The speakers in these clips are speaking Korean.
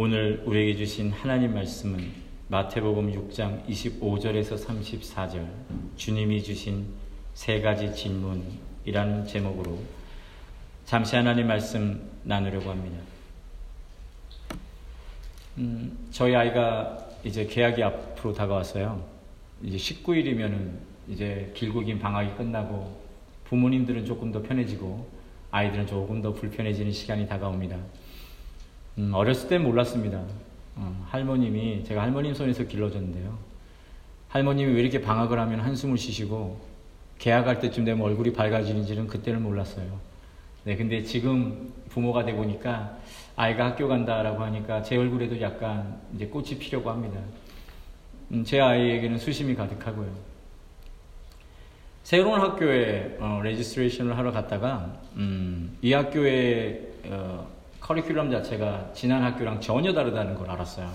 오늘 우리에게 주신 하나님 말씀은 마태복음 6장 25절에서 34절 주님이 주신 세 가지 질문이라는 제목으로 잠시 하나님 말씀 나누려고 합니다. 음, 저희 아이가 이제 계약이 앞으로 다가왔어요. 이제 19일이면은 이제 길고 긴 방학이 끝나고 부모님들은 조금 더 편해지고 아이들은 조금 더 불편해지는 시간이 다가옵니다. 음, 어렸을 땐 몰랐습니다. 어, 할머님이 제가 할머님 손에서 길러졌는데요. 할머님이 왜 이렇게 방학을 하면 한숨을 쉬시고 계약할 때쯤 되면 얼굴이 밝아지는지는 그때는 몰랐어요. 네, 근데 지금 부모가 돼 보니까 아이가 학교 간다라고 하니까 제 얼굴에도 약간 이제 꽃이 피려고 합니다. 음, 제 아이에게는 수심이 가득하고요. 새로운 학교에 어, registration을 하러 갔다가 음, 이 학교에 어, 커리큘럼 자체가 지난 학교랑 전혀 다르다는 걸 알았어요.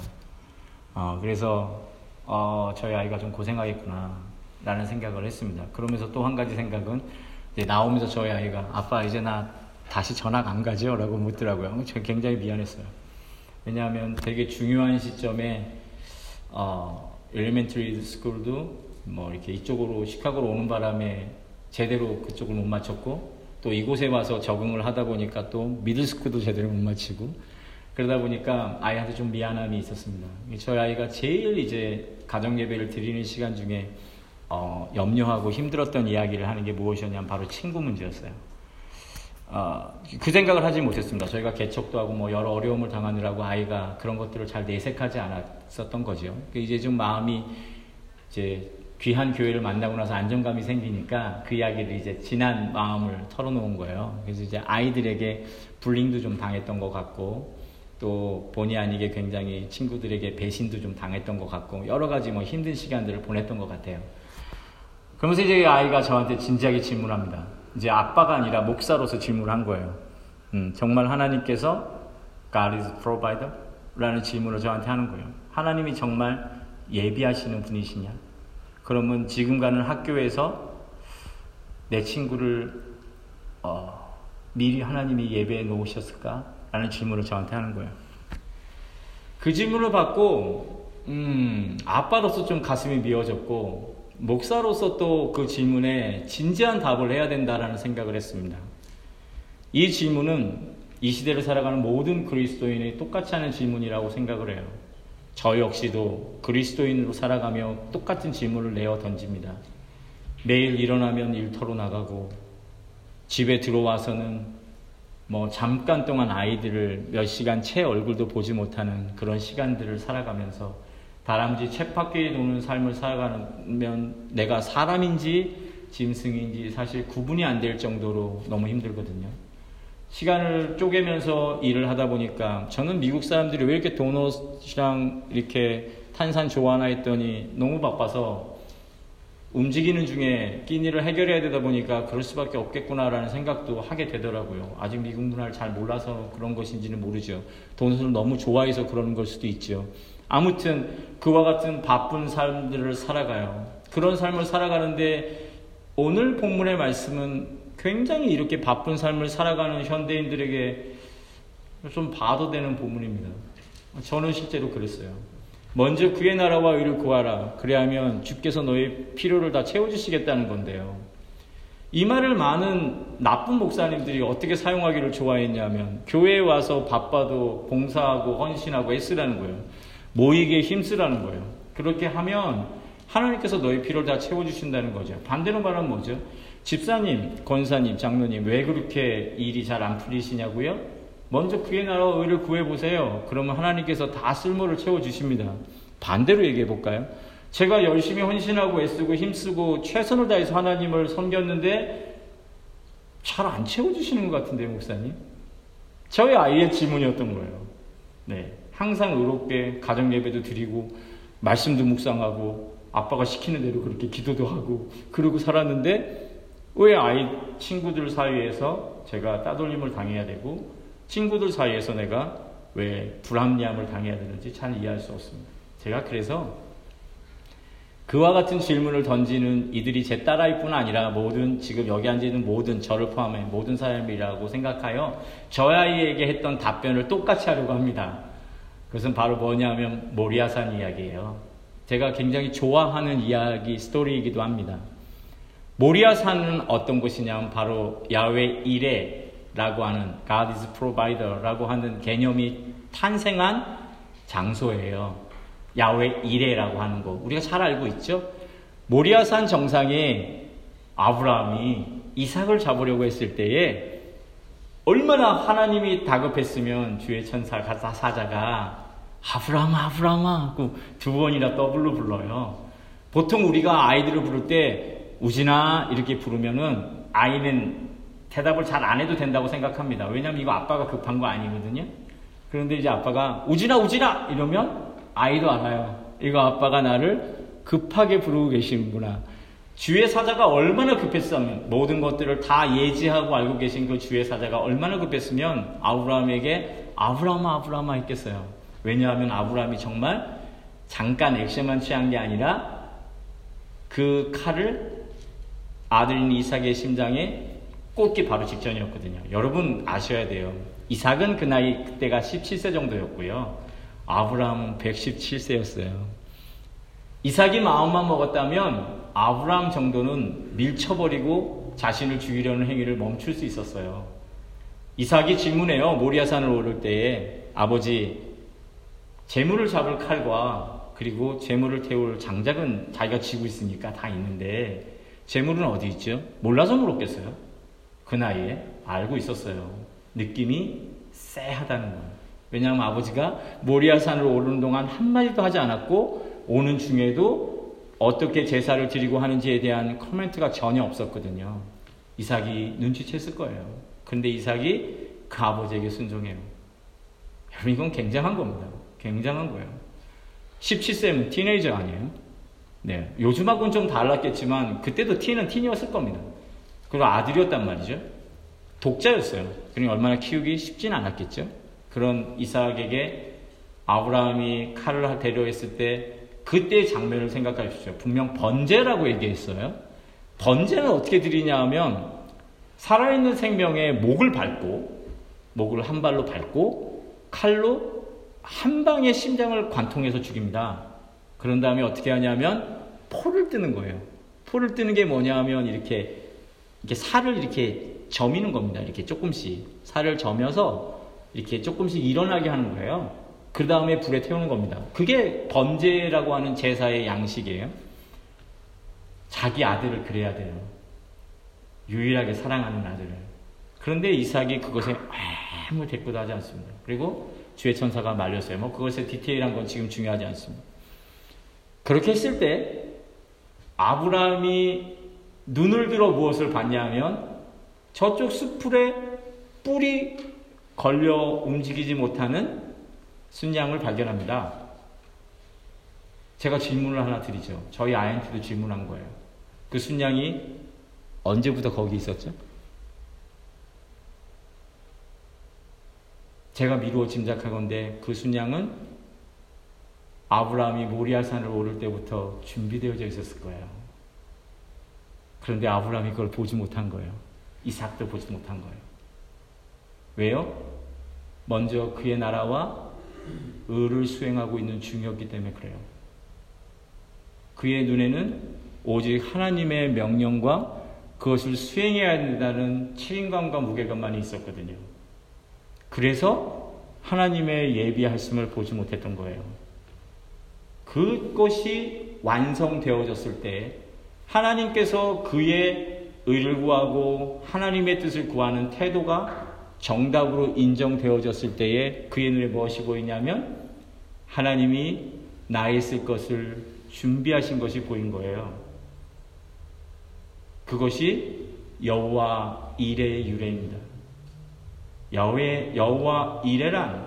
어, 그래서 어, 저희 아이가 좀 고생하겠구나 라는 생각을 했습니다. 그러면서 또 한 가지 생각은 나오면서 저희 아이가 아빠 이제 나 다시 전학 안 가죠? 라고 묻더라고요. 제가 굉장히 미안했어요. 왜냐하면 되게 중요한 시점에 어, 엘리멘터리 스쿨도 뭐 이렇게 이쪽으로 시카고로 오는 바람에 제대로 그쪽을 못 맞췄고 또 이곳에 와서 적응을 하다 보니까 또 미들스쿨도 제대로 못 마치고 그러다 보니까 아이한테 좀 미안함이 있었습니다. 저희 아이가 제일 이제 가정 예배를 드리는 시간 중에 어, 염려하고 힘들었던 이야기를 하는 게 무엇이었냐면 바로 친구 문제였어요. 어, 그 생각을 하지 못했습니다. 저희가 개척도 하고 뭐 여러 어려움을 당하느라고 아이가 그런 것들을 잘 내색하지 않았었던 거죠. 이제 좀 마음이 이제 귀한 교회를 만나고 나서 안정감이 생기니까 그 이야기를 이제 지난 마음을 털어놓은 거예요. 그래서 이제 아이들에게 불링도 좀 당했던 것 같고 또 본의 아니게 굉장히 친구들에게 배신도 좀 당했던 것 같고 여러 가지 뭐 힘든 시간들을 보냈던 것 같아요. 그러면서 이제 아이가 저한테 진지하게 질문합니다. 이제 아빠가 아니라 목사로서 질문한 거예요. 음, 정말 하나님께서 God is provider? 라는 질문을 저한테 하는 거예요. 하나님이 정말 예비하시는 분이시냐? 그러면 지금 가는 학교에서 내 친구를 어, 미리 하나님이 예배해 놓으셨을까? 라는 질문을 저한테 하는 거예요. 그 질문을 받고 음, 아빠로서 좀 가슴이 미어졌고 목사로서 또 그 질문에 진지한 답을 해야 된다라는 생각을 했습니다. 이 질문은 이 시대를 살아가는 모든 그리스도인이 똑같이 하는 질문이라고 생각을 해요. 저 역시도 그리스도인으로 살아가며 똑같은 질문을 내어 던집니다. 매일 일어나면 일터로 나가고 집에 들어와서는 뭐 잠깐 동안 아이들을 몇 시간 채 얼굴도 보지 못하는 그런 시간들을 살아가면서 다람쥐 쳇바퀴 도는 삶을 살아가면 내가 사람인지 짐승인지 사실 구분이 안 될 정도로 너무 힘들거든요. 시간을 쪼개면서 일을 하다 보니까 저는 미국 사람들이 왜 이렇게 도넛이랑 이렇게 탄산 좋아하나 했더니 너무 바빠서 움직이는 중에 끼니를 해결해야 되다 보니까 그럴 수밖에 없겠구나라는 생각도 하게 되더라고요. 아직 미국 문화를 잘 몰라서 그런 것인지는 모르죠. 도넛을 너무 좋아해서 그러는 걸 수도 있죠. 아무튼 그와 같은 바쁜 삶들을 살아가요. 그런 삶을 살아가는데 오늘 본문의 말씀은 굉장히 이렇게 바쁜 삶을 살아가는 현대인들에게 좀 봐도 되는 부분입니다. 저는 실제로 그랬어요. 먼저 그의 나라와 의를 구하라. 그래야면 주께서 너의 필요를 다 채워주시겠다는 건데요. 이 말을 많은 나쁜 목사님들이 어떻게 사용하기를 좋아했냐면 교회에 와서 바빠도 봉사하고 헌신하고 애쓰라는 거예요. 모이게 힘쓰라는 거예요. 그렇게 하면 하나님께서 너의 필요를 다 채워주신다는 거죠. 반대로 말하면 뭐죠? 집사님, 권사님, 장로님, 왜 그렇게 일이 잘 안 풀리시냐고요? 먼저 그의 나라와 의를 구해보세요. 그러면 하나님께서 다 쓸모를 채워주십니다. 반대로 얘기해볼까요? 제가 열심히 헌신하고 애쓰고 힘쓰고 최선을 다해서 하나님을 섬겼는데 잘 안 채워주시는 것 같은데, 목사님? 저희 아이의 질문이었던 거예요. 네. 항상 의롭게 가정 예배도 드리고, 말씀도 묵상하고, 아빠가 시키는 대로 그렇게 기도도 하고, 그러고 살았는데, 왜 아이 친구들 사이에서 제가 따돌림을 당해야 되고 친구들 사이에서 내가 왜 불합리함을 당해야 되는지 잘 이해할 수 없습니다. 제가 그래서 그와 같은 질문을 던지는 이들이 제 딸아이 뿐 아니라 모든 지금 여기 앉아 있는 모든 저를 포함해 모든 사람이라고 생각하여 저 아이에게 했던 답변을 똑같이 하려고 합니다. 그것은 바로 뭐냐면 모리아산 이야기예요. 제가 굉장히 좋아하는 이야기 스토리이기도 합니다. 모리아산은 어떤 곳이냐면 바로 야외 이레라고 하는 God is provider라고 하는 개념이 탄생한 장소예요. 야외 이레라고 하는 거 우리가 잘 알고 있죠. 모리아산 정상에 아브라함이 이삭을 잡으려고 했을 때에 얼마나 하나님이 다급했으면 주의 천사 사자가 아브라함 아브라함 하고 두 번이나 더블로 불러요. 보통 우리가 아이들을 부를 때 우진아 이렇게 부르면은 아이는 대답을 잘 안 해도 된다고 생각합니다. 왜냐면 이거 아빠가 급한 거 아니거든요. 그런데 이제 아빠가 우진아 우진아 이러면 아이도 알아요. 이거 아빠가 나를 급하게 부르고 계시는구나. 주의 사자가 얼마나 급했으면 모든 것들을 다 예지하고 알고 계신 그 주의 사자가 얼마나 급했으면 아브라함에게 아브라함아 아브라함아 했겠어요. 왜냐하면 아브라함이 정말 잠깐 액션만 취한 게 아니라 그 칼을 아들인 이삭의 심장에 꽂기 바로 직전이었거든요. 여러분 아셔야 돼요. 이삭은 그 나이 그때가 17세 정도였고요. 아브라함은 117세였어요. 이삭이 마음만 먹었다면 아브라함 정도는 밀쳐버리고 자신을 죽이려는 행위를 멈출 수 있었어요. 이삭이 질문해요. 모리아산을 오를 때에 아버지 재물을 잡을 칼과 그리고 재물을 태울 장작은 자기가 쥐고 있으니까 다 있는데 재물은 어디 있죠? 몰라서 물었겠어요. 그 나이에 알고 있었어요. 느낌이 쎄하다는 거예요. 왜냐하면 아버지가 모리아산을 오르는 동안 한마디도 하지 않았고 오는 중에도 어떻게 제사를 드리고 하는지에 대한 코멘트가 전혀 없었거든요. 이삭이 눈치챘을 거예요. 근데 이삭이 그 아버지에게 순종해요. 이건 굉장한 겁니다. 굉장한 거예요. 17세면 티네이저 아니에요? 네. 요즘하고는 좀 달랐겠지만 그때도 티는 티니였을 겁니다. 그리고 아들이었단 말이죠. 독자였어요. 그러니 얼마나 키우기 쉽진 않았겠죠. 그런 이삭에게 아브라함이 칼을 데려했을 때 그때의 장면을 생각하십시오. 분명 번제라고 얘기했어요. 번제는 어떻게 드리냐 하면 살아있는 생명의 목을 밟고 목을 한 발로 밟고 칼로 한 방에 심장을 관통해서 죽입니다. 그런 다음에 어떻게 하냐면 포를 뜨는 거예요. 포를 뜨는 게 뭐냐 하면 이렇게 이렇게 살을 이렇게 저미는 겁니다. 이렇게 조금씩 살을 저며서 이렇게 조금씩 일어나게 하는 거예요. 그 다음에 불에 태우는 겁니다. 그게 번제라고 하는 제사의 양식이에요. 자기 아들을 그래야 돼요. 유일하게 사랑하는 아들을. 그런데 이삭이 그것에 아무 대꾸도 하지 않습니다. 그리고 주의 천사가 말렸어요. 뭐 그것의 디테일한 건 지금 중요하지 않습니다. 그렇게 했을 때 아브라함이 눈을 들어 무엇을 봤냐 하면 저쪽 숲풀에 뿔이 걸려 움직이지 못하는 순양을 발견합니다. 제가 질문을 하나 드리죠. 저희 아이한테도 질문한 거예요. 그 순양이 언제부터 거기 있었죠? 제가 미루어 짐작하건데 그 순양은 아브라함이 모리아산을 오를 때부터 준비되어져 있었을 거예요. 그런데 아브라함이 그걸 보지 못한 거예요. 이삭도 보지 못한 거예요. 왜요? 먼저 그의 나라와 의를 수행하고 있는 중이었기 때문에 그래요. 그의 눈에는 오직 하나님의 명령과 그것을 수행해야 된다는 책임감과 무게감만이 있었거든요. 그래서 하나님의 예비하심을 보지 못했던 거예요. 그것이 완성되어졌을 때 하나님께서 그의 의를 구하고 하나님의 뜻을 구하는 태도가 정답으로 인정되어졌을 때에 그의 눈에 무엇이 보이냐면 하나님이 나에 쓸 것을 준비하신 것이 보인 거예요. 그것이 여호와 이레의 유래입니다. 여호와 이레란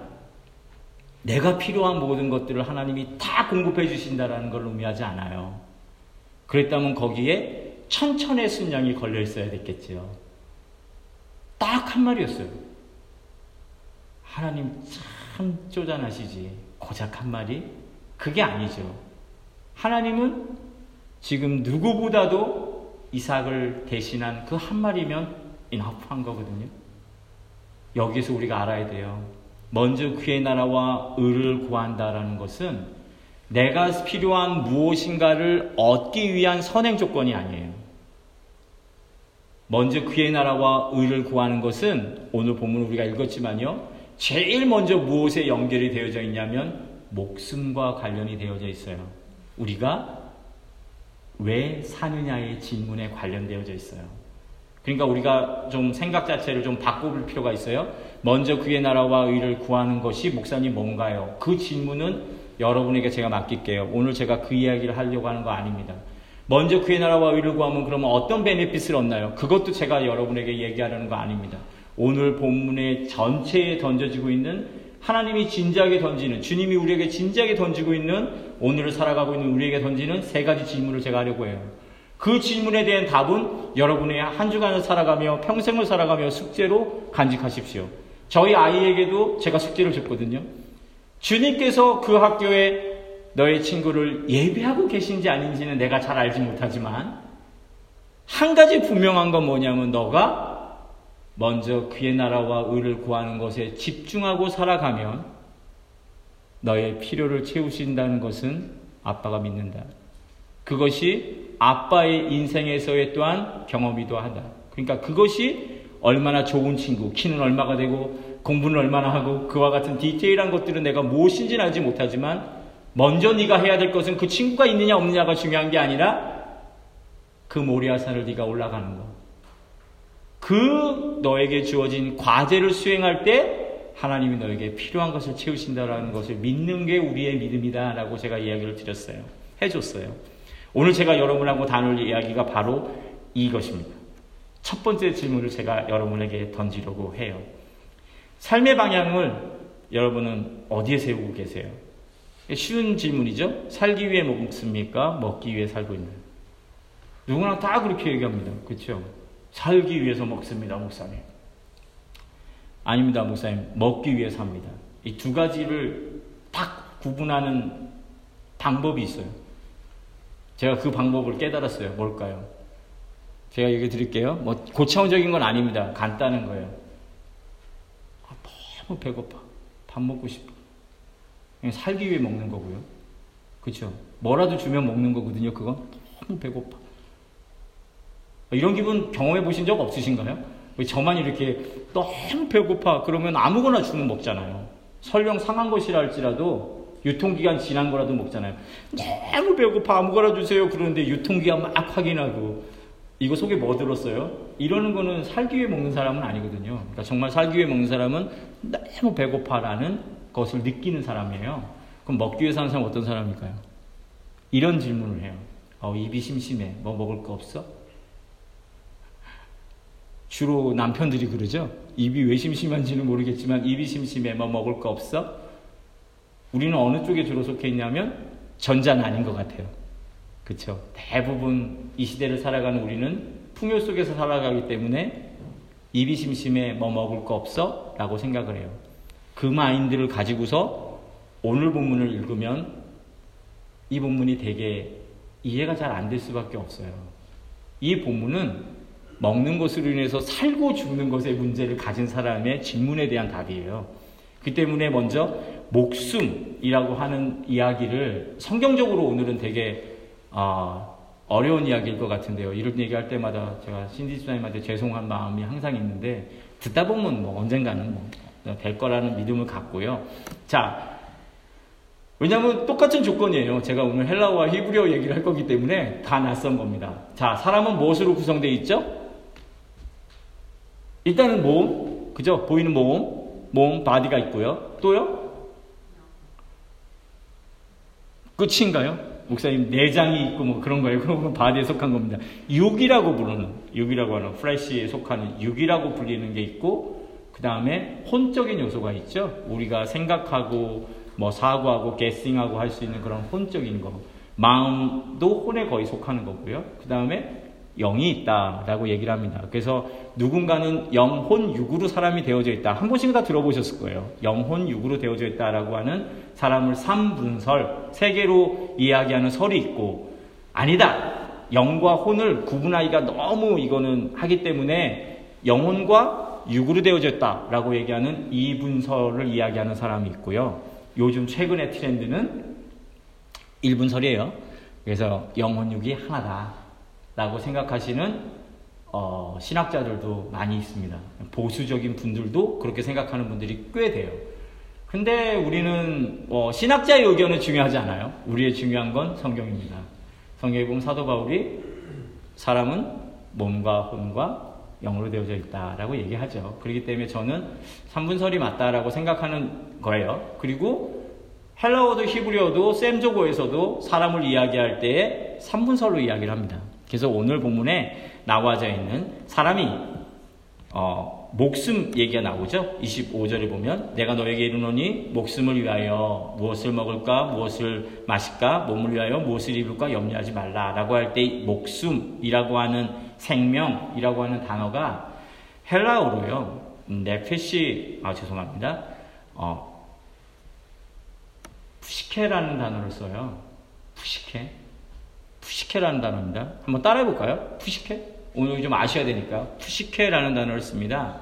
내가 필요한 모든 것들을 하나님이 다 공급해 주신다라는 걸 의미하지 않아요. 그랬다면 거기에 천천의 순양이 걸려 있어야 됐겠지요. 딱 한 마리였어요. 하나님 참 쪼잔하시지. 고작 한 마리? 그게 아니죠. 하나님은 지금 누구보다도 이삭을 대신한 그 한 마리면 인합한 거거든요. 여기서 우리가 알아야 돼요. 먼저 그의 나라와 의를 구한다라는 것은 내가 필요한 무엇인가를 얻기 위한 선행 조건이 아니에요. 먼저 그의 나라와 의를 구하는 것은 오늘 본문 우리가 읽었지만요. 제일 먼저 무엇에 연결이 되어져 있냐면 목숨과 관련이 되어져 있어요. 우리가 왜 사느냐의 질문에 관련되어져 있어요. 그러니까 우리가 좀 생각 자체를 좀 바꿔볼 필요가 있어요. 먼저 그의 나라와 의를 구하는 것이 목사님 뭔가요? 그 질문은 여러분에게 제가 맡길게요. 오늘 제가 그 이야기를 하려고 하는 거 아닙니다. 먼저 그의 나라와 의를 구하면 그러면 어떤 베네핏을 얻나요? 그것도 제가 여러분에게 얘기하려는 거 아닙니다. 오늘 본문의 전체에 던져지고 있는 하나님이 진지하게 던지는 주님이 우리에게 진지하게 던지고 있는 오늘을 살아가고 있는 우리에게 던지는 세 가지 질문을 제가 하려고 해요. 그 질문에 대한 답은 여러분의 한 주간을 살아가며 평생을 살아가며 숙제로 간직하십시오. 저희 아이에게도 제가 숙제를 줬거든요. 주님께서 그 학교에 너의 친구를 예배하고 계신지 아닌지는 내가 잘 알지 못하지만 한 가지 분명한 건 뭐냐면 너가 먼저 그의 나라와 의를 구하는 것에 집중하고 살아가면 너의 필요를 채우신다는 것은 아빠가 믿는다. 그것이 아빠의 인생에서의 또한 경험이도 하다. 그러니까 그것이 얼마나 좋은 친구, 키는 얼마가 되고 공부는 얼마나 하고 그와 같은 디테일한 것들은 내가 무엇인지는 알지 못하지만 먼저 네가 해야 될 것은 그 친구가 있느냐 없느냐가 중요한 게 아니라 그 모리아산을 네가 올라가는 것. 그 너에게 주어진 과제를 수행할 때 하나님이 너에게 필요한 것을 채우신다라는 것을 믿는 게 우리의 믿음이다라고 제가 이야기를 드렸어요. 해줬어요. 오늘 제가 여러분하고 나눌 이야기가 바로 이것입니다. 첫 번째 질문을 제가 여러분에게 던지려고 해요. 삶의 방향을 여러분은 어디에 세우고 계세요? 쉬운 질문이죠? 살기 위해 먹습니까? 먹기 위해 살고 있나요? 누구나 다 그렇게 얘기합니다. 그렇죠? 살기 위해서 먹습니다, 목사님. 아닙니다, 목사님. 먹기 위해 삽니다. 이 두 가지를 딱 구분하는 방법이 있어요. 제가 그 방법을 깨달았어요. 뭘까요? 제가 얘기 드릴게요. 뭐 고차원적인 건 아닙니다. 간단한 거예요. 아, 너무 배고파. 밥 먹고 싶어. 살기 위해 먹는 거고요. 그렇죠? 뭐라도 주면 먹는 거거든요. 그건 너무 배고파. 이런 기분 경험해 보신 적 없으신가요? 저만 이렇게 너무 배고파 그러면 아무거나 주면 먹잖아요. 설령 상한 것이라 할지라도 유통기간 지난 거라도 먹잖아요. 너무 배고파 아무거나 주세요 그러는데 유통기간 막 확인하고 이거 속에 뭐 들었어요? 이러는 거는 살기 위해 먹는 사람은 아니거든요. 그러니까 정말 살기 위해 먹는 사람은 너무 배고파라는 것을 느끼는 사람이에요. 그럼 먹기 위해 사는 사람 어떤 사람일까요? 이런 질문을 해요. 어, 입이 심심해. 뭐 먹을 거 없어? 주로 남편들이 그러죠. 입이 왜 심심한지는 모르겠지만 입이 심심해 뭐 먹을 거 없어? 우리는 어느 쪽에 주로 속해 있냐면 전자는 아닌 것 같아요. 그렇죠. 대부분 이 시대를 살아가는 우리는 풍요 속에서 살아가기 때문에 입이 심심해 뭐 먹을 거 없어? 라고 생각을 해요. 그 마인드를 가지고서 오늘 본문을 읽으면 이 본문이 되게 이해가 잘 안 될 수밖에 없어요. 이 본문은 먹는 것으로 인해서 살고 죽는 것의 문제를 가진 사람의 질문에 대한 답이에요. 그 때문에 먼저 목숨이라고 하는 이야기를 성경적으로 오늘은 되게 어, 어려운 이야기일 것 같은데요. 이런 얘기할 때마다 제가 신디 수사님한테 죄송한 마음이 항상 있는데 듣다 보면 뭐 언젠가는 뭐 될 거라는 믿음을 갖고요. 자, 왜냐하면 똑같은 조건이에요. 제가 오늘 헬라어와 히브리어 얘기를 할 거기 때문에 다 낯선 겁니다. 자, 사람은 무엇으로 구성되어 있죠? 일단은 몸, 그죠? 보이는 몸, 몸, body가 있고요. 또요? 끝인가요? 목사님 내장이 있고 뭐 그런 거예요. 그건 body에 속한 겁니다. 육이라고 부르는, 육이라고 하는, flesh에 속하는 육이라고 불리는 게 있고, 그 다음에 혼적인 요소가 있죠. 우리가 생각하고, 뭐 사고하고, guessing하고 할 수 있는 그런 혼적인 거. 마음도 혼에 거의 속하는 거고요. 그 다음에 영이 있다라고 얘기를 합니다. 그래서 누군가는 영혼 육으로 사람이 되어져 있다. 한 번씩은 다 들어보셨을 거예요. 영혼 육으로 되어져 있다라고 하는 사람을 삼분설, 세 개로 이야기하는 설이 있고 아니다. 영과 혼을 구분하기가 너무 이거는 하기 때문에 영혼과 육으로 되어졌다라고 얘기하는 이분설을 이야기하는 사람이 있고요. 요즘 최근의 트렌드는 1분설이에요. 그래서 영혼 육이 하나다 라고 생각하시는 어, 신학자들도 많이 있습니다. 보수적인 분들도 그렇게 생각하는 분들이 꽤 돼요. 근데 우리는 어, 신학자의 의견은 중요하지 않아요. 우리의 중요한 건 성경입니다. 성경에 보면 사도 바울이 사람은 몸과 혼과 영으로 되어져 있다라고 얘기하죠. 그렇기 때문에 저는 3분설이 맞다라고 생각하는 거예요. 그리고 헬라어도 히브리어도 셈조고에서도 사람을 이야기할 때에 3분설로 이야기를 합니다. 그래서 오늘 본문에 나와져 있는 사람이 어, 목숨 얘기가 나오죠. 25절에 보면 내가 너에게 이르노니 목숨을 위하여 무엇을 먹을까 무엇을 마실까 몸을 위하여 무엇을 입을까 염려하지 말라라고 할 때 목숨이라고 하는 생명이라고 하는 단어가 헬라어로요. 네페시 아 죄송합니다. 어, 푸시케라는 단어를 써요. 푸시케. 푸시케라는 단어입니다. 한번 따라해 볼까요? 푸시케? 오늘 좀 아셔야 되니까 푸시케라는 단어를 씁니다.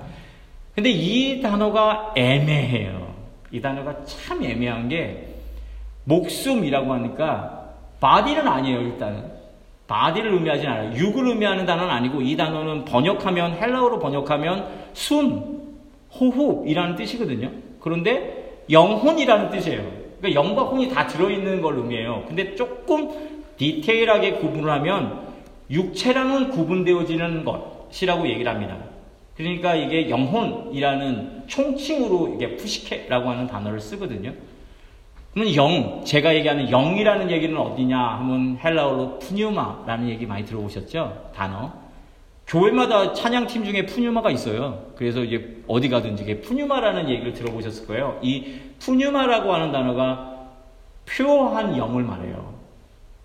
근데 이 단어가 애매해요. 이 단어가 참 애매한 게 목숨이라고 하니까 body는 아니에요, 일단은. body를 의미하진 않아요. 육을 의미하는 단어는 아니고 이 단어는 번역하면 헬라어로 번역하면 숨, 호흡이라는 뜻이거든요. 그런데 영혼이라는 뜻이에요. 그러니까 영과 혼이 다 들어있는 걸 의미해요. 근데 조금 디테일하게 구분을 하면 육체랑은 구분되어지는 것이라고 얘기를 합니다. 그러니까 이게 영혼이라는 총칭으로 이게 푸시케라고 하는 단어를 쓰거든요. 그러면 영, 제가 얘기하는 영이라는 얘기는 어디냐 하면 헬라어로 푸뉴마라는 얘기 많이 들어보셨죠? 단어. 교회마다 찬양팀 중에 푸뉴마가 있어요. 그래서 이제 어디 가든지 이게 푸뉴마라는 얘기를 들어보셨을 거예요. 이 푸뉴마라고 하는 단어가 표한 영을 말해요.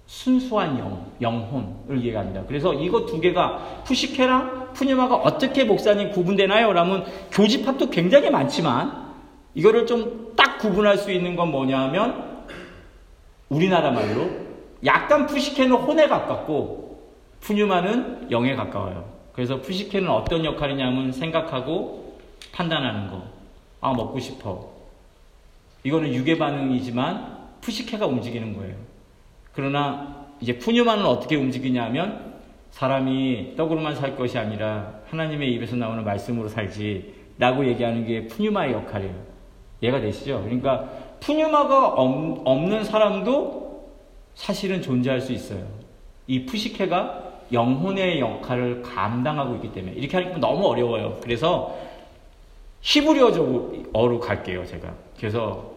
순수한 영, 영혼을 얘기합니다. 그래서 이거 두 개가 푸시케랑 푸뉴마가 어떻게 목사님 구분되나요? 라면 교집합도 굉장히 많지만 이거를 좀 딱 구분할 수 있는 건 뭐냐 하면 우리나라 말로 약간 푸시케는 혼에 가깝고 푸뉴마는 영에 가까워요. 그래서 푸시케는 어떤 역할이냐면 생각하고 판단하는 거. 아, 먹고 싶어. 이거는 유괴 반응이지만 푸시케가 움직이는 거예요. 그러나 이제 푸뉴마는 어떻게 움직이냐면 사람이 떡으로만 살 것이 아니라 하나님의 입에서 나오는 말씀으로 살지 라고 얘기하는 게 푸뉴마의 역할이에요. 이해가 되시죠? 그러니까 푸뉴마가 없는 사람도 사실은 존재할 수 있어요. 이 푸시케가 영혼의 역할을 감당하고 있기 때문에 이렇게 하니까 너무 어려워요. 그래서 히브리어로 갈게요, 제가. 그래서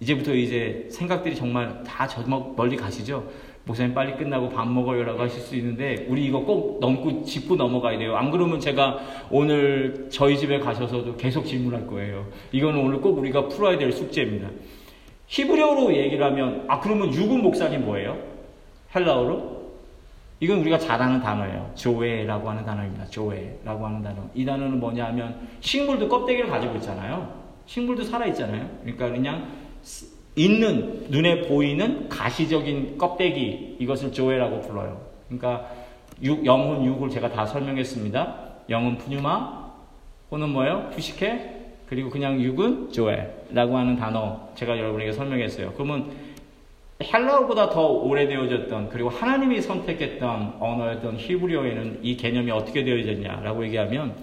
이제부터 이제 생각들이 정말 다 저 멀리 가시죠? 목사님 빨리 끝나고 밥 먹어요라고 하실 수 있는데 우리 이거 꼭 넘고 짚고 넘어가야 돼요. 안 그러면 제가 오늘 저희 집에 가셔서도 계속 질문할 거예요. 이거는 오늘 꼭 우리가 풀어야 될 숙제입니다. 히브리어로 얘기를 하면 아 그러면 유군 목사님 뭐예요? 헬라어로? 이건 우리가 잘 아는 단어예요. 조회라고 하는 단어입니다. 조회라고 하는 단어. 이 단어는 뭐냐 하면 식물도 껍데기를 가지고 있잖아요. 식물도 살아있잖아요. 그러니까 그냥 있는 눈에 보이는 가시적인 껍데기 이것을 조회라고 불러요. 그러니까 육, 영혼 육을 제가 다 설명했습니다. 영은 푸뉴마, 혼은 뭐예요? 푸시케, 그리고 그냥 육은 조회라고 하는 단어 제가 여러분에게 설명했어요. 그러면 헬라어보다 더 오래되어졌던 그리고 하나님이 선택했던 언어였던 히브리어에는 이 개념이 어떻게 되어졌냐라고 얘기하면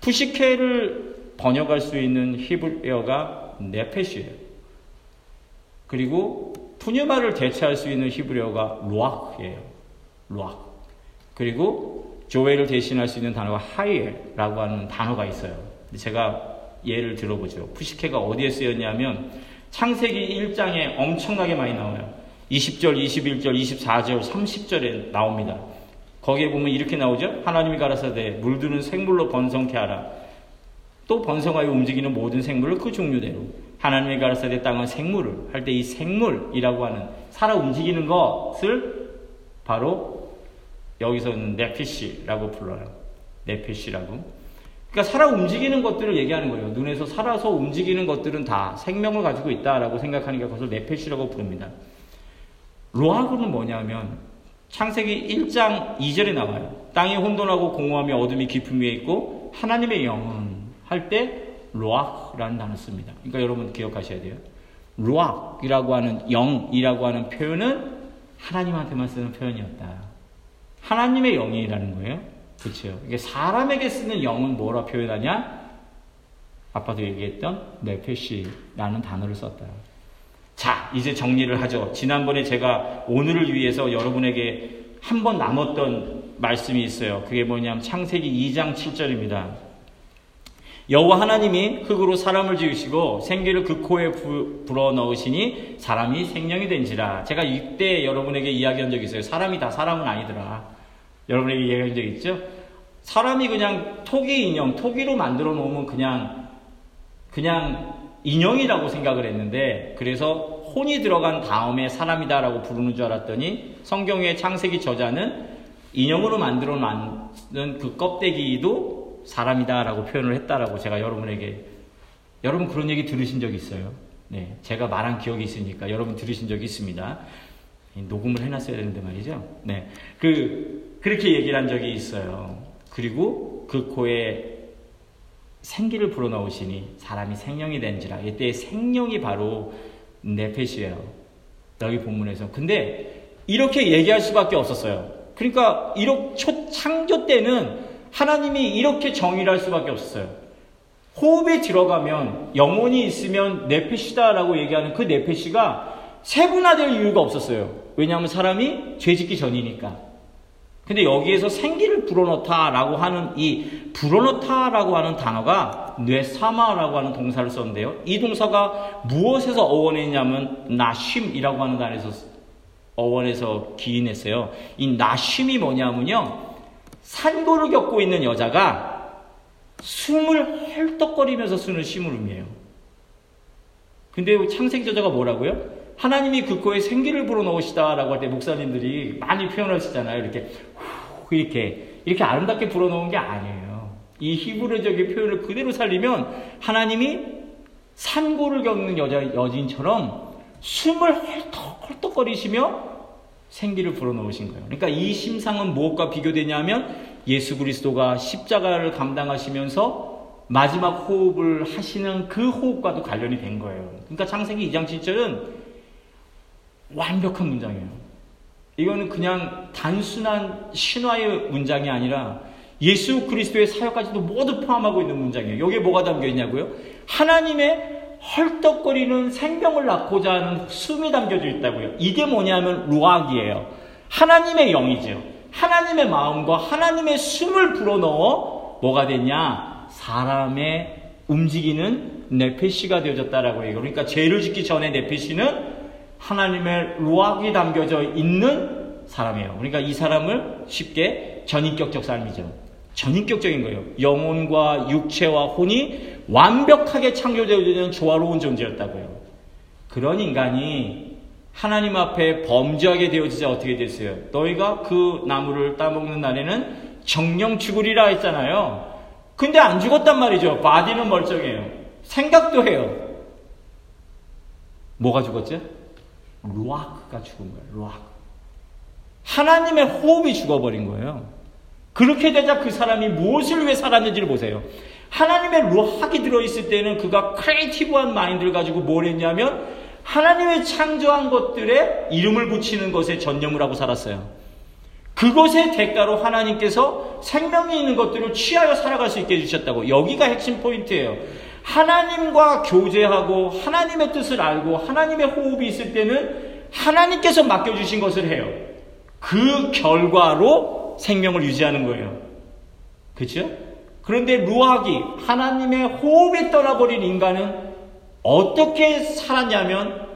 푸시케를 번역할 수 있는 히브리어가 네페시예요. 그리고 푸뉴마를 대체할 수 있는 히브리어가 로아크예요. 로아크. 그리고 조회를 대신할 수 있는 단어가 하이엘라고 하는 단어가 있어요. 제가 예를 들어보죠. 푸시케가 어디에 쓰였냐면 창세기 1장에 엄청나게 많이 나와요. 20절, 21절, 24절, 30절에 나옵니다. 거기에 보면 이렇게 나오죠. 하나님이 가라사대 물드는 생물로 번성케 하라. 또 번성하여 움직이는 모든 생물을 그 종류대로. 하나님의 가르사대 땅은 생물을 할 때 이 생물이라고 하는 살아 움직이는 것을 바로 여기서는 네피시라고 불러요. 네피시라고. 그러니까 살아 움직이는 것들을 얘기하는 거예요. 눈에서 살아서 움직이는 것들은 다 생명을 가지고 있다라고 생각하니까 그것을 네페시라고 부릅니다. 로하고는 뭐냐면 창세기 1장 2절에 나와요. 땅이 혼돈하고 공허하며 어둠이 깊음 위에 있고 하나님의 영은 할 때 로악라는 단어 씁니다. 그러니까 여러분 기억하셔야 돼요. 로악이라고 하는 영이라고 하는 표현은 하나님한테만 쓰는 표현이었다. 하나님의 영이라는 거예요. 그렇죠. 이게 사람에게 쓰는 영은 뭐라 표현하냐? 아빠도 얘기했던 네페시라는 단어를 썼다. 자, 이제 정리를 하죠. 지난번에 제가 오늘을 위해서 여러분에게 한 번 남았던 말씀이 있어요. 그게 뭐냐면 창세기 2장 7절입니다. 여호와 하나님이 흙으로 사람을 지으시고 생기를 그 코에 불어 넣으시니 사람이 생명이 된지라. 제가 이때 여러분에게 이야기한 적이 있어요. 사람이 다 사람은 아니더라. 여러분에게 이야기한 적 있죠? 사람이 그냥 토기 인형, 토기로 만들어 놓으면 그냥 그냥 인형이라고 생각을 했는데 그래서 혼이 들어간 다음에 사람이다라고 부르는 줄 알았더니 성경의 창세기 저자는 인형으로 만들어 놨는 그 껍데기도 사람이다라고 표현을 했다라고 제가 여러분에게 여러분 그런 얘기 들으신 적 있어요? 네, 제가 말한 기억이 있으니까 여러분 들으신 적이 있습니다. 녹음을 해놨어야 되는데 말이죠. 네, 그 그렇게 얘기를 한 적이 있어요. 그리고 그 코에 생기를 불어넣으시니 사람이 생명이 된지라 이때 생명이 바로 네페시예요. 여기 본문에서. 근데 이렇게 얘기할 수밖에 없었어요. 그러니까 이렇게 초 창조 때는 하나님이 이렇게 정의를 할 수밖에 없었어요. 호흡에 들어가면 영혼이 있으면 네페시다라고 얘기하는 그 네페시가 세분화될 이유가 없었어요. 왜냐하면 사람이 죄짓기 전이니까. 근데 여기에서 생기를 불어넣다라고 하는 이 불어넣다라고 하는 단어가 뇌사마라고 하는 동사를 썼는데요. 이 동사가 무엇에서 어원했냐면 나쉼이라고 하는 단에서 어원에서 기인했어요. 이 나쉼이 뭐냐면요. 산고를 겪고 있는 여자가 숨을 헐떡거리면서 쓰는 심을음이에요. 근데 창세기 저자가 뭐라고요? 하나님이 그 코에 생기를 불어넣으시다라고 할 때 목사님들이 많이 표현하시잖아요. 이렇게 후 이렇게 이렇게 아름답게 불어넣은 게 아니에요. 이 히브리적인 표현을 그대로 살리면 하나님이 산고를 겪는 여자 여진처럼 숨을 헐떡헐떡거리시며 생기를 불어넣으신 거예요. 그러니까 이 심상은 무엇과 비교되냐면 예수 그리스도가 십자가를 감당하시면서 마지막 호흡을 하시는 그 호흡과도 관련이 된 거예요. 그러니까 창세기 2장 7절은 완벽한 문장이에요. 이거는 그냥 단순한 신화의 문장이 아니라 예수 그리스도의 사역까지도 모두 포함하고 있는 문장이에요. 여기에 뭐가 담겨 있냐고요? 하나님의 헐떡거리는 생명을 낳고자 하는 숨이 담겨져 있다고요. 이게 뭐냐면 루악이에요. 하나님의 영이죠. 하나님의 마음과 하나님의 숨을 불어넣어 뭐가 됐냐? 사람의 움직이는 네페시가 되어졌다라고 해요. 그러니까 죄를 짓기 전에 네페시는 하나님의 루악이 담겨져 있는 사람이에요. 그러니까 이 사람을 쉽게 전인격적 삶이죠. 전인격적인 거예요. 영혼과 육체와 혼이 완벽하게 창조되어지는 조화로운 존재였다고요. 그런 인간이 하나님 앞에 범죄하게 되어지자 어떻게 됐어요? 너희가 그 나무를 따먹는 날에는 정녕 죽으리라 했잖아요. 근데 안 죽었단 말이죠. body는 멀쩡해요. 생각도 해요. 뭐가 죽었죠? 루아크가 죽은 거예요. 루아크. 하나님의 호흡이 죽어버린 거예요. 그렇게 되자 그 사람이 무엇을 위해 살았는지를 보세요. 하나님의 루학이 들어있을 때는 그가 creative한 mind를 가지고 뭘 했냐면 하나님의 창조한 것들에 이름을 붙이는 것에 전념을 하고 살았어요. 그것의 대가로 하나님께서 생명이 있는 것들을 취하여 살아갈 수 있게 해주셨다고. 여기가 핵심 포인트예요. 하나님과 교제하고 하나님의 뜻을 알고 하나님의 호흡이 있을 때는 하나님께서 맡겨주신 것을 해요. 그 결과로 생명을 유지하는 거예요. 그렇죠? 그런데 루학이 하나님의 호흡에 떠나버린 인간은 어떻게 살았냐면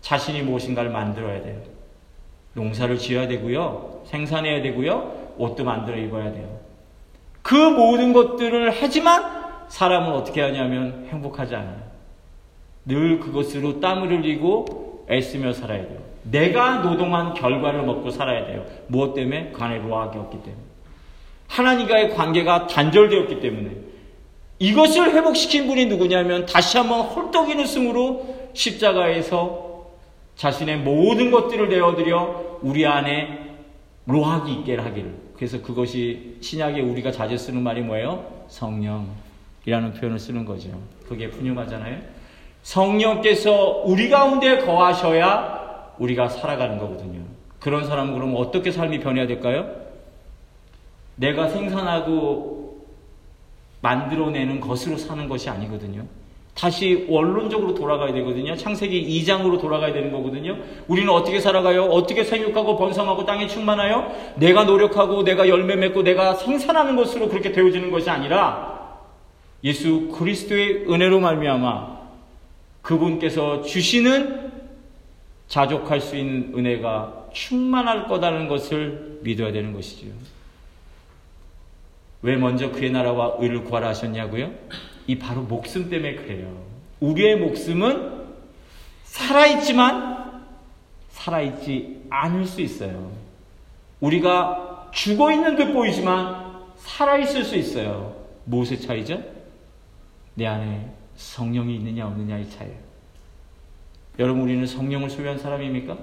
자신이 무엇인가를 만들어야 돼요. 농사를 지어야 되고요. 생산해야 되고요. 옷도 만들어 입어야 돼요. 그 모든 것들을 하지만 사람은 어떻게 하냐면 행복하지 않아요. 늘 그것으로 땀을 흘리고 애쓰며 살아야 돼요. 내가 노동한 결과를 먹고 살아야 돼요. 무엇 때문에? 간에 로하기 없기 때문에. 하나님과의 관계가 단절되었기 때문에. 이것을 회복시킨 분이 누구냐면 다시 한번 헐떡이는 승으로 십자가에서 자신의 모든 것들을 내어드려 우리 안에 로하기 있게 하기를. 그래서 그것이 신약에 우리가 자주 쓰는 말이 뭐예요? 성령. 이라는 표현을 쓰는 거죠. 그게 훌륭하잖아요. 성령께서 우리 가운데 거하셔야 우리가 살아가는 거거든요. 그런 사람은 그럼 어떻게 삶이 변해야 될까요? 내가 생산하고 만들어내는 것으로 사는 것이 아니거든요. 다시 원론적으로 돌아가야 되거든요. 창세기 2장으로 돌아가야 되는 거거든요. 우리는 어떻게 살아가요? 어떻게 생육하고 번성하고 땅에 충만하여? 내가 노력하고 내가 열매 맺고 내가 생산하는 것으로 그렇게 되어지는 것이 아니라 예수 그리스도의 은혜로 말미암아 그분께서 주시는 자족할 수 있는 은혜가 충만할 거다는 것을 믿어야 되는 것이지요. 왜 먼저 그의 나라와 의를 구하라 하셨냐고요? 이 바로 목숨 때문에 그래요. 우리의 목숨은 살아있지만 살아있지 않을 수 있어요. 우리가 죽어 있는 듯 보이지만 살아있을 수 있어요. 무엇의 차이죠? 내 안에 성령이 있느냐 없느냐의 차이예요. 여러분 우리는 성령을 소유한 사람입니까?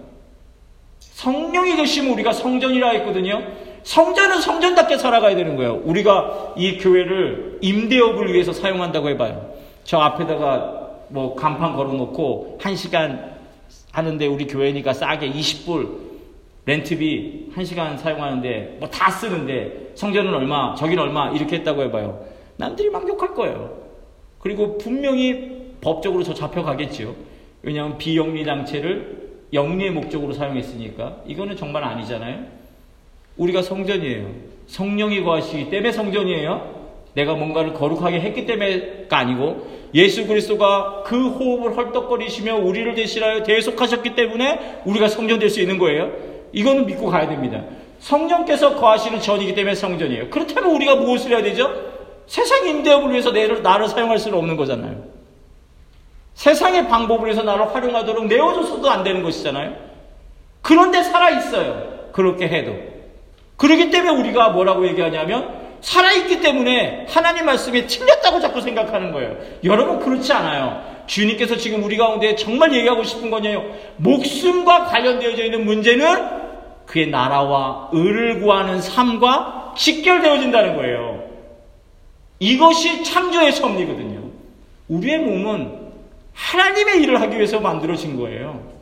성령이 계시면 우리가 성전이라 했거든요. 성전은 성전답게 살아가야 되는 거예요. 우리가 이 교회를 임대업을 위해서 사용한다고 해봐요. 저 앞에다가 뭐 간판 걸어놓고 한 시간 하는데 우리 교회니까 싸게 20불 렌트비 한 시간 사용하는데 뭐 다 쓰는데 성전은 얼마, 저기는 얼마 이렇게 했다고 해봐요. 남들이 막 욕할 거예요. 그리고 분명히 법적으로 저 잡혀가겠지요. 왜냐하면 비영리 장체를 영리의 목적으로 사용했으니까 이거는 정말 아니잖아요. 우리가 성전이에요. 성령이 거하시기 때문에 성전이에요. 내가 뭔가를 거룩하게 했기 때문에가 아니고 예수 그리스도가 그 호흡을 헐떡거리시며 우리를 대신하여 대속하셨기 때문에 우리가 성전 될 수 있는 거예요. 이거는 믿고 가야 됩니다. 성령께서 거하시는 전이기 때문에 성전이에요. 그렇다면 우리가 무엇을 해야 되죠? 세상 임대업을 위해서 나를, 나를 사용할 수는 없는 거잖아요. 세상의 방법을 해서 나를 활용하도록 내어줘서도 안 되는 것이잖아요. 그런데 살아 있어요. 그렇게 해도. 그러기 때문에 우리가 뭐라고 얘기하냐면 살아있기 때문에 하나님 말씀이 틀렸다고 자꾸 생각하는 거예요. 여러분 그렇지 않아요. 주님께서 지금 우리 가운데 정말 얘기하고 싶은 거냐요. 목숨과 관련되어져 있는 문제는 그의 나라와 의를 구하는 삶과 직결되어진다는 거예요. 이것이 창조의 섭리거든요. 우리의 몸은 하나님의 일을 하기 위해서 만들어진 거예요.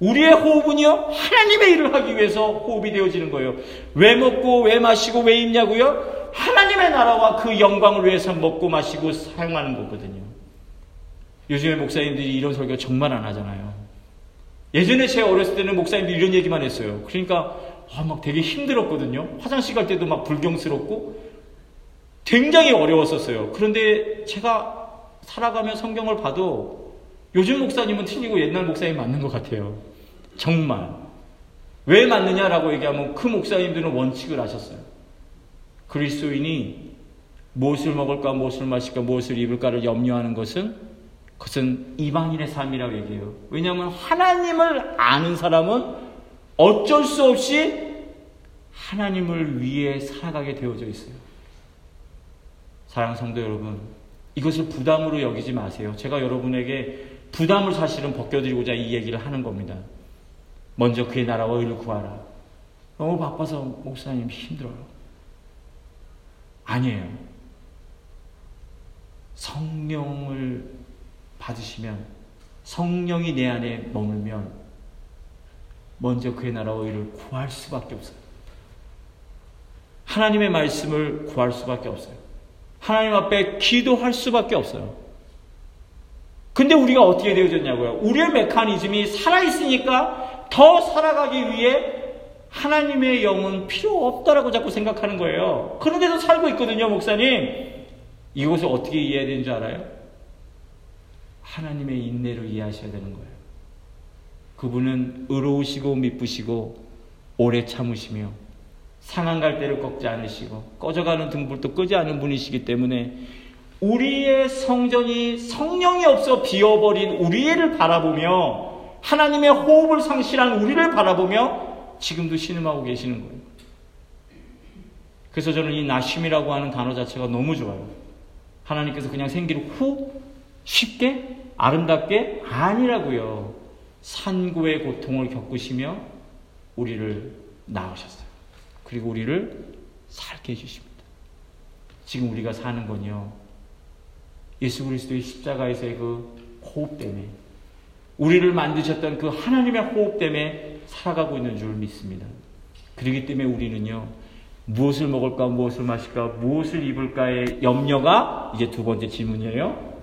우리의 호흡은요, 하나님의 일을 하기 위해서 호흡이 되어지는 거예요. 왜 먹고, 왜 마시고, 왜 입냐고요? 하나님의 나라와 그 영광을 위해서 먹고 마시고 사용하는 거거든요. 요즘에 목사님들이 이런 설교 정말 안 하잖아요. 예전에 제가 어렸을 때는 목사님들이 이런 얘기만 했어요. 그러니까, 아, 막 되게 힘들었거든요. 화장실 갈 때도 막 불경스럽고, 굉장히 어려웠었어요. 그런데 제가 살아가며 성경을 봐도 요즘 목사님은 틀리고 옛날 목사님 맞는 것 같아요. 정말. 왜 맞느냐라고 얘기하면 그 목사님들은 원칙을 아셨어요. 그리스도인이 무엇을 먹을까, 무엇을 마실까, 무엇을 입을까를 염려하는 것은 그것은 이방인의 삶이라고 얘기해요. 왜냐하면 하나님을 아는 사람은 어쩔 수 없이 하나님을 위해 살아가게 되어져 있어요. 사랑 성도 여러분, 이것을 부담으로 여기지 마세요. 제가 여러분에게 부담을 사실은 벗겨드리고자 이 얘기를 하는 겁니다. 먼저 그의 나라와 의를 구하라. 너무 바빠서 목사님 힘들어요. 아니에요. 성령을 받으시면 성령이 내 안에 머물면 먼저 그의 나라와 의를 구할 수밖에 없어요. 하나님의 말씀을 구할 수밖에 없어요. 하나님 앞에 기도할 수밖에 없어요. 근데 우리가 어떻게 되어졌냐고요? 우리의 메커니즘이 살아있으니까 더 살아가기 위해 하나님의 영은 필요 없다라고 자꾸 생각하는 거예요. 그런데도 살고 있거든요, 목사님. 이것을 어떻게 이해해야 되는 줄 알아요? 하나님의 인내로 이해하셔야 되는 거예요. 그분은 의로우시고 미쁘시고 오래 참으시며 상한 갈대를 꺾지 않으시고 꺼져가는 등불도 끄지 않은 분이시기 때문에 우리의 성전이 성령이 없어 비어버린 우리를 바라보며 하나님의 호흡을 상실한 우리를 바라보며 지금도 신음하고 계시는 거예요. 그래서 저는 이 나심이라고 하는 단어 자체가 너무 좋아요. 하나님께서 그냥 생기를 후 쉽게 아름답게 아니라고요. 산구의 고통을 겪으시며 우리를 낳으셨어요. 그리고 우리를 살게 해주십니다. 지금 우리가 사는 건요, 예수 그리스도의 십자가에서의 그 호흡 때문에 우리를 만드셨던 그 하나님의 호흡 때문에 살아가고 있는 줄 믿습니다. 그렇기 때문에 우리는요, 무엇을 먹을까, 무엇을 마실까, 무엇을 입을까의 염려가 이제 두 번째 질문이에요.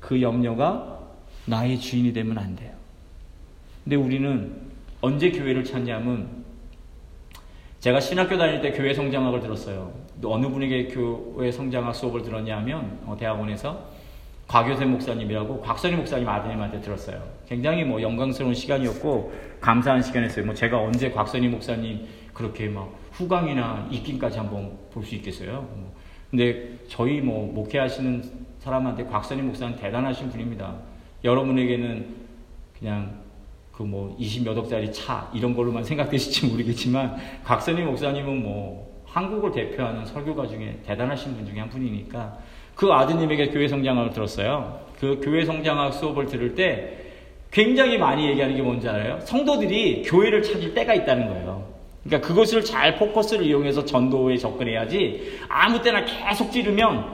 그 염려가 나의 주인이 되면 안 돼요. 근데 우리는 언제 교회를 찾냐면 제가 신학교 다닐 때 교회 성장학을 들었어요. 어느 분에게 교회 성장학 수업을 들었냐면 어, 대학원에서 곽효세 목사님이라고 곽선희 목사님 아드님한테 들었어요. 굉장히 뭐 영광스러운 시간이었고 감사한 시간이었어요. 뭐 제가 언제 곽선희 목사님 그렇게 막 후광이나 입김까지 한번 볼 수 있겠어요. 뭐. 근데 저희 뭐 목회하시는 사람한테 곽선희 목사는 대단하신 분입니다. 여러분에게는 그냥 그 뭐 20몇 억짜리 차 이런 걸로만 생각되실지 모르겠지만 곽선희 목사님은 뭐 한국을 대표하는 설교가 중에 대단하신 분 중에 한 분이니까 그 아드님에게 교회 성장학을 들었어요. 그 교회 성장학 수업을 들을 때 굉장히 많이 얘기하는 게 뭔지 알아요? 성도들이 교회를 찾을 때가 있다는 거예요. 그러니까 그것을 잘 포커스를 이용해서 전도에 접근해야지 아무 때나 계속 찌르면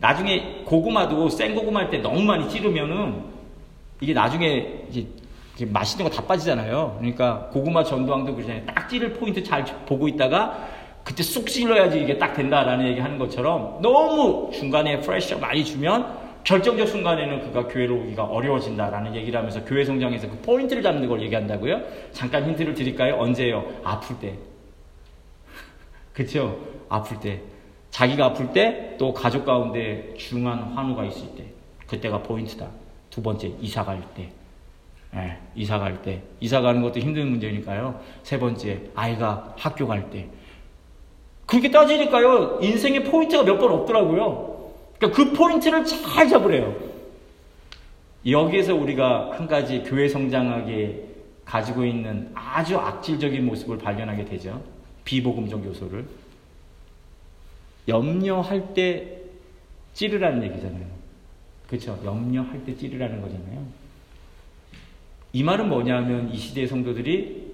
나중에 고구마도 생 고구마 할 때 너무 많이 찌르면은 이게 나중에 이제 맛있는 거 다 빠지잖아요. 그러니까 고구마 전도왕도 그러잖아요. 딱 찌를 포인트 잘 보고 있다가 그때 쑥 찔러야지 이게 딱 된다라는 얘기 하는 것처럼 너무 중간에 프레셔 많이 주면 결정적 순간에는 그가 교회로 오기가 어려워진다라는 얘기를 하면서 교회 성장에서 그 포인트를 잡는 걸 얘기한다고요? 잠깐 힌트를 드릴까요? 언제요? 아플 때. 그쵸? 아플 때. 자기가 아플 때, 또 가족 가운데 중한 환우가 있을 때. 그때가 포인트다. 두 번째, 이사 갈 때. 예, 이사 갈 때. 이사 가는 것도 힘든 문제니까요. 세 번째, 아이가 학교 갈 때. 그렇게 따지니까요, 인생의 포인트가 몇 번 없더라고요. 그러니까 그 포인트를 잘 잡으래요. 여기에서 우리가 한 가지 교회 성장하게 가지고 있는 아주 악질적인 모습을 발견하게 되죠. 비복음적 요소를. 염려할 때 찌르라는 얘기잖아요. 그렇죠? 염려할 때 찌르라는 거잖아요. 이 말은 뭐냐면 이 시대의 성도들이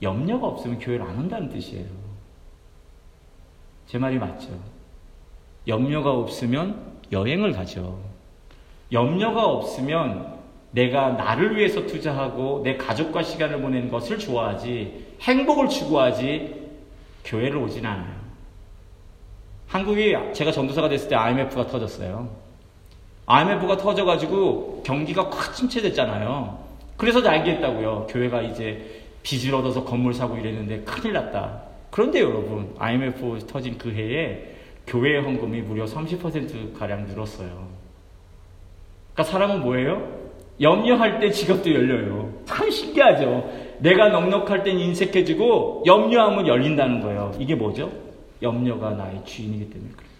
염려가 없으면 교회를 안 온다는 뜻이에요. 제 말이 맞죠. 염려가 없으면 여행을 가죠. 염려가 없으면 내가 나를 위해서 투자하고 내 가족과 시간을 보내는 것을 좋아하지 행복을 추구하지 교회를 오진 않아요. 한국이 제가 전도사가 됐을 때 IMF가 터졌어요. IMF가 터져가지고 경기가 확 침체됐잖아요. 그래서 알겠다고요. 교회가 이제 빚을 얻어서 건물 사고 이랬는데 큰일 났다. 그런데 여러분, IMF 터진 그 해에 교회 헌금이 무려 30%가량 늘었어요. 그러니까 사람은 뭐예요? 염려할 때 지갑도 열려요. 참 신기하죠? 내가 넉넉할 땐 인색해지고 염려하면 열린다는 거예요. 이게 뭐죠? 염려가 나의 주인이기 때문에 그래요.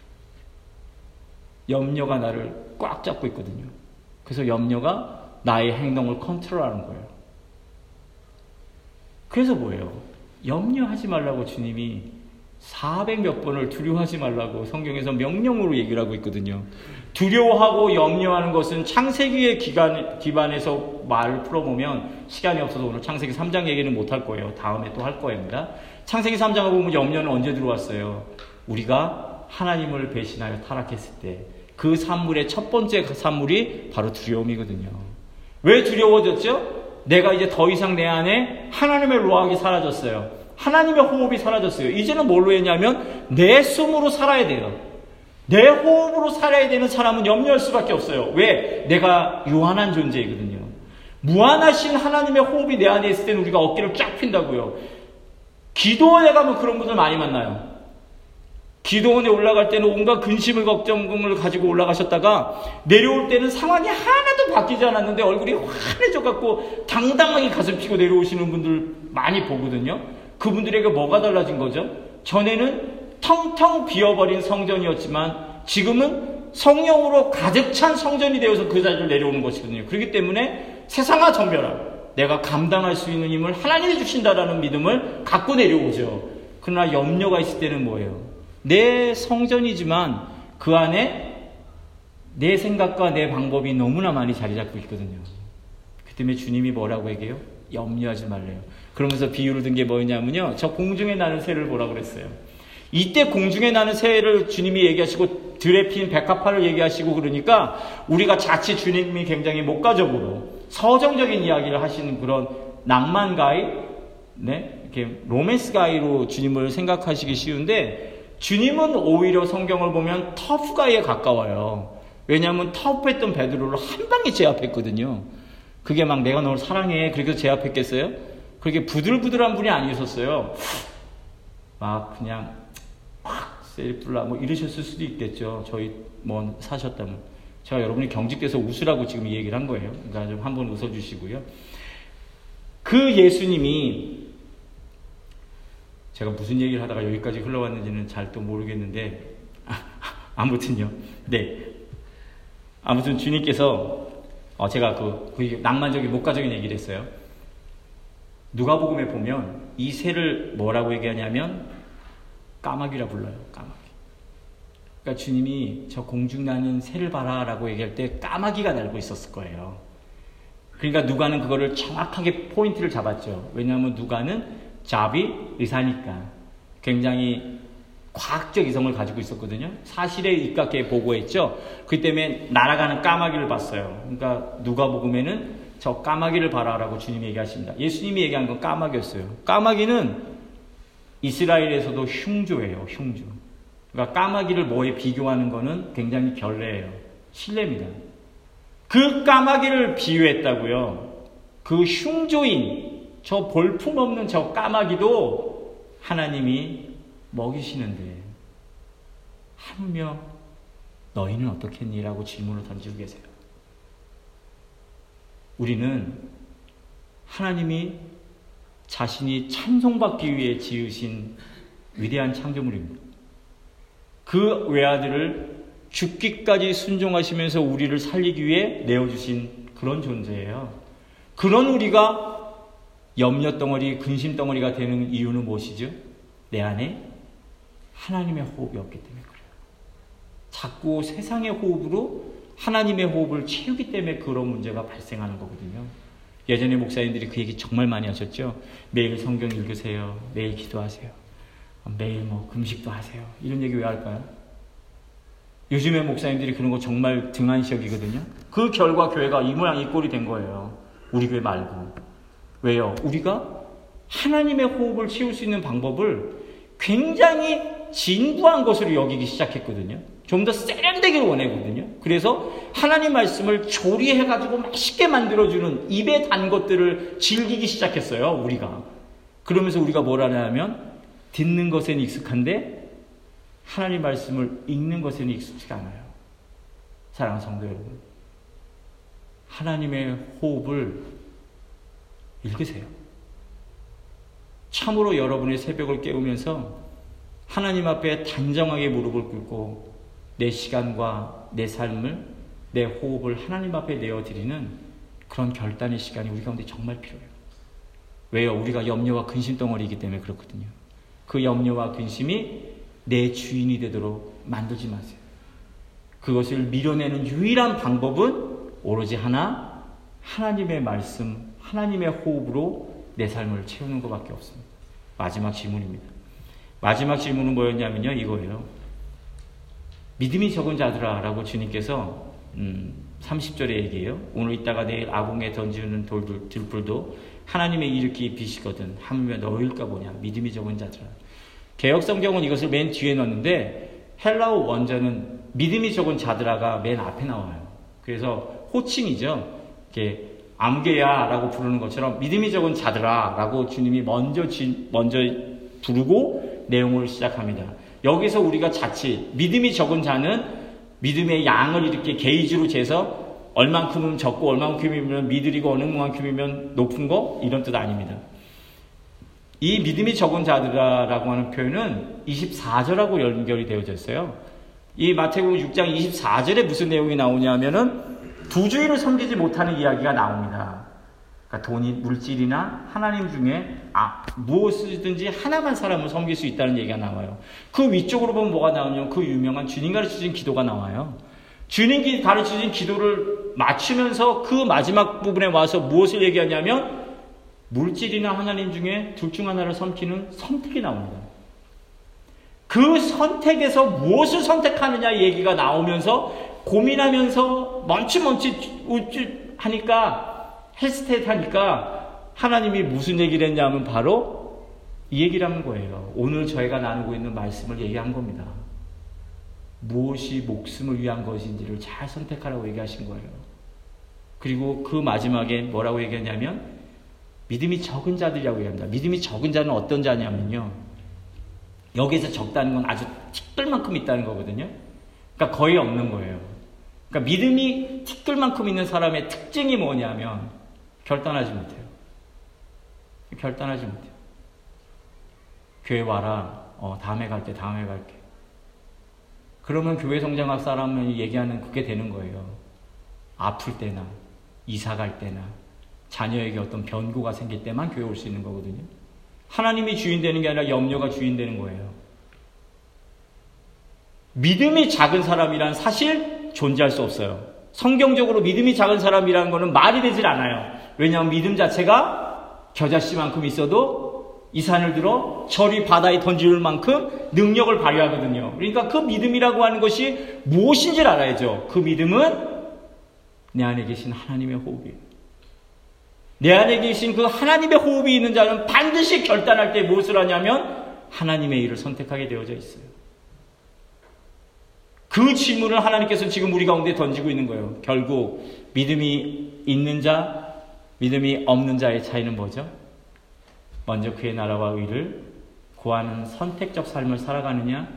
염려가 나를 꽉 잡고 있거든요. 그래서 염려가 나의 행동을 컨트롤하는 거예요. 그래서 뭐예요? 염려하지 말라고 주님이 400 몇 번을 두려워하지 말라고 성경에서 명령으로 얘기를 하고 있거든요. 두려워하고 염려하는 것은 창세기의 기간, 기반에서 말을 풀어보면 시간이 없어서 오늘 창세기 3장 얘기는 못 할 거예요. 다음에 또 할 거입니다. 창세기 3장을 보면 염려는 언제 들어왔어요? 우리가 하나님을 배신하여 타락했을 때 그 산물의 첫 번째 산물이 바로 두려움이거든요. 왜 두려워졌죠? 내가 이제 더 이상 내 안에 하나님의 로악이 사라졌어요. 하나님의 호흡이 사라졌어요. 이제는 뭘로 했냐면 내 숨으로 살아야 돼요. 내 호흡으로 살아야 되는 사람은 염려할 수밖에 없어요. 왜? 내가 유한한 존재이거든요. 무한하신 하나님의 호흡이 내 안에 있을 때는 우리가 어깨를 쫙 핀다고요. 기도원에 가면 그런 분들 많이 만나요. 기도원에 올라갈 때는 온갖 근심을 걱정을 가지고 올라가셨다가 내려올 때는 상황이 하나도 바뀌지 않았는데 얼굴이 환해져 갖고 당당하게 가슴 피고 내려오시는 분들 많이 보거든요. 그분들에게 뭐가 달라진 거죠? 전에는 텅텅 비어버린 성전이었지만 지금은 성령으로 가득 찬 성전이 되어서 그 자리를 내려오는 것이거든요. 그렇기 때문에 세상아 전별아 내가 감당할 수 있는 힘을 하나님이 주신다라는 믿음을 갖고 내려오죠. 그러나 염려가 있을 때는 뭐예요? 내 성전이지만 그 안에 내 생각과 내 방법이 너무나 많이 자리 잡고 있거든요. 그 때문에 주님이 뭐라고 얘기해요? 염려하지 말래요. 그러면서 비유를 든 게 뭐냐면요. 저 공중에 나는 새를 보라 그랬어요. 이때 공중에 나는 새를 주님이 얘기하시고 드레핀 백합화를 얘기하시고 그러니까 우리가 자칫 주님이 굉장히 목가적으로 서정적인 이야기를 하시는 그런 낭만가이, 네? 이렇게 로맨스 가이로 주님을 생각하시기 쉬운데 주님은 오히려 성경을 보면 터프가이에 가까워요. 왜냐하면 터프했던 베드로를 한 방에 제압했거든요. 그게 막 내가 너를 사랑해. 그렇게 제압했겠어요? 그렇게 부들부들한 분이 아니셨어요. 막 그냥 확 세리플라 뭐 이러셨을 수도 있겠죠. 저희 뭐 사셨다면. 제가 여러분이 경직돼서 웃으라고 지금 이 얘기를 한 거예요. 그러니까 좀 한번 웃어주시고요. 그 예수님이 제가 무슨 얘기를 하다가 여기까지 흘러왔는지는 잘 또 모르겠는데 아무튼요. 네. 아무튼 주님께서 어 제가 그, 그 낭만적인 목가적인 얘기를 했어요. 누가복음에 보면 이 새를 뭐라고 얘기하냐면 까마귀라 불러요. 까마귀. 그러니까 주님이 저 공중 나는 새를 봐라라고 얘기할 때 까마귀가 날고 있었을 거예요. 그러니까 누가는 그거를 정확하게 포인트를 잡았죠. 왜냐하면 누가는 자비 의사니까 굉장히 과학적 이성을 가지고 있었거든요. 사실에 입각해 보고했죠. 그 때문에 날아가는 까마귀를 봤어요. 그러니까 누가 복음에는 저 까마귀를 봐라라고 주님이 얘기하십니다. 예수님이 얘기한 건 까마귀였어요. 까마귀는 이스라엘에서도 흉조예요, 흉조. 그러니까 까마귀를 뭐에 비교하는 거는 굉장히 결례예요. 신뢰입니다. 그 까마귀를 비유했다고요. 그 흉조인 저 볼품 없는 저 까마귀도 하나님이 먹이시는데 하물며 너희는 어떻겠니? 라고 질문을 던지고 계세요. 우리는 하나님이 자신이 찬송받기 위해 지으신 위대한 창조물입니다. 그 외아들을 죽기까지 순종하시면서 우리를 살리기 위해 내어주신 그런 존재예요. 그런 우리가 염려 덩어리, 근심 덩어리가 되는 이유는 무엇이죠? 내 안에 하나님의 호흡이 없기 때문에 그래요. 자꾸 세상의 호흡으로 하나님의 호흡을 채우기 때문에 그런 문제가 발생하는 거거든요. 예전에 목사님들이 그 얘기 정말 많이 하셨죠. 매일 성경 읽으세요. 매일 기도하세요. 매일 뭐 금식도 하세요. 이런 얘기 왜 할까요? 요즘에 목사님들이 그런 거 정말 등한시역이거든요. 그 결과 교회가 이 모양 이 꼴이 된 거예요. 우리 교회 말고. 왜요? 우리가 하나님의 호흡을 채울 수 있는 방법을 굉장히 진부한 것으로 여기기 시작했거든요. 좀 더 세련되기를 원하거든요. 그래서 하나님 말씀을 조리해가지고 맛있게 만들어주는 입에 단 것들을 즐기기 시작했어요, 우리가. 그러면서 우리가 뭘 하냐면, 듣는 것엔 익숙한데, 하나님 말씀을 읽는 것에는 익숙지가 않아요. 사랑하는 성도 여러분. 하나님의 호흡을 읽으세요. 참으로 여러분의 새벽을 깨우면서 하나님 앞에 단정하게 무릎을 꿇고 내 시간과 내 삶을 내 호흡을 하나님 앞에 내어드리는 그런 결단의 시간이 우리 가운데 정말 필요해요. 왜요? 우리가 염려와 근심 덩어리이기 때문에 그렇거든요. 그 염려와 근심이 내 주인이 되도록 만들지 마세요. 그것을 밀어내는 유일한 방법은 오로지 하나, 하나님의 말씀, 하나님의 호흡으로 내 삶을 채우는 것밖에 없습니다. 마지막 질문입니다. 마지막 질문은 뭐였냐면요, 이거예요. 믿음이 적은 자들아 라고 주님께서 음, 30절에 얘기해요. 오늘 있다가 내일 아궁에 던지는 돌들, 들불도 하나님의 일으키 빛이거든. 하물며 너일까 보냐. 믿음이 적은 자들아. 개혁성경은 이것을 맨 뒤에 넣었는데 헬라어 원전은 믿음이 적은 자들아가 맨 앞에 나와요. 그래서 호칭이죠. 이렇게 암게야라고 부르는 것처럼 믿음이 적은 자들아라고 주님이 먼저 지, 먼저 부르고 내용을 시작합니다. 여기서 우리가 자칫 믿음이 적은 자는 믿음의 양을 이렇게 게이지로 재서 얼만큼은 적고 얼만큼이면 미들이고 어느 만큼이면 높은 거 이런 뜻 아닙니다. 이 믿음이 적은 자들아라고 하는 표현은 24절하고 연결이 되어져 있어요. 이 마태복음 6장 24절에 무슨 내용이 나오냐면은 부주의를 섬기지 못하는 이야기가 나옵니다. 그러니까 돈이 물질이나 하나님 중에 아, 무엇이든지 하나만 사람을 섬길 수 있다는 얘기가 나와요. 그 위쪽으로 보면 뭐가 나오냐면 그 유명한 주님 가르치신 기도가 나와요. 주님이 가르치신 기도를 맞추면서 그 마지막 부분에 와서 무엇을 얘기하냐면 물질이나 하나님 중에 둘 중 하나를 섬기는 선택이 나옵니다. 그 선택에서 무엇을 선택하느냐 얘기가 나오면서 고민하면서 멈칫멈칫 하니까 헤스테트 하니까 하나님이 무슨 얘기를 했냐면 바로 이 얘기를 하는 거예요. 오늘 저희가 나누고 있는 말씀을 얘기한 겁니다. 무엇이 목숨을 위한 것인지를 잘 선택하라고 얘기하신 거예요. 그리고 그 마지막에 뭐라고 얘기하냐면 믿음이 적은 자들이라고 얘기합니다. 믿음이 적은 자는 어떤 자냐면요. 여기서 적다는 건 아주 티끌만큼 있다는 거거든요. 그러니까 거의 없는 거예요. 그러니까 믿음이 티끌만큼 있는 사람의 특징이 뭐냐면 결단하지 못해요. 결단하지 못해요. 교회 와라. 어, 다음에 갈 때 다음에 갈게. 그러면 교회 성장학 사람이 얘기하는 그게 되는 거예요. 아플 때나 이사 갈 때나 자녀에게 어떤 변고가 생길 때만 교회 올 수 있는 거거든요. 하나님이 주인 되는 게 아니라 염려가 주인 되는 거예요. 믿음이 작은 사람이란 사실 존재할 수 없어요. 성경적으로 믿음이 작은 사람이라는 것은 말이 되질 않아요. 왜냐하면 믿음 자체가 겨자씨만큼 있어도 이 산을 들어 절이 바다에 던질 만큼 능력을 발휘하거든요. 그러니까 그 믿음이라고 하는 것이 무엇인지를 알아야죠. 그 믿음은 내 안에 계신 하나님의 호흡이에요. 내 안에 계신 그 하나님의 호흡이 있는 자는 반드시 결단할 때 무엇을 하냐면 하나님의 일을 선택하게 되어져 있어요. 그 질문을 하나님께서 지금 우리 가운데 던지고 있는 거예요. 결국 믿음이 있는 자, 믿음이 없는 자의 차이는 뭐죠? 먼저 그의 나라와 의를 구하는 선택적 삶을 살아가느냐,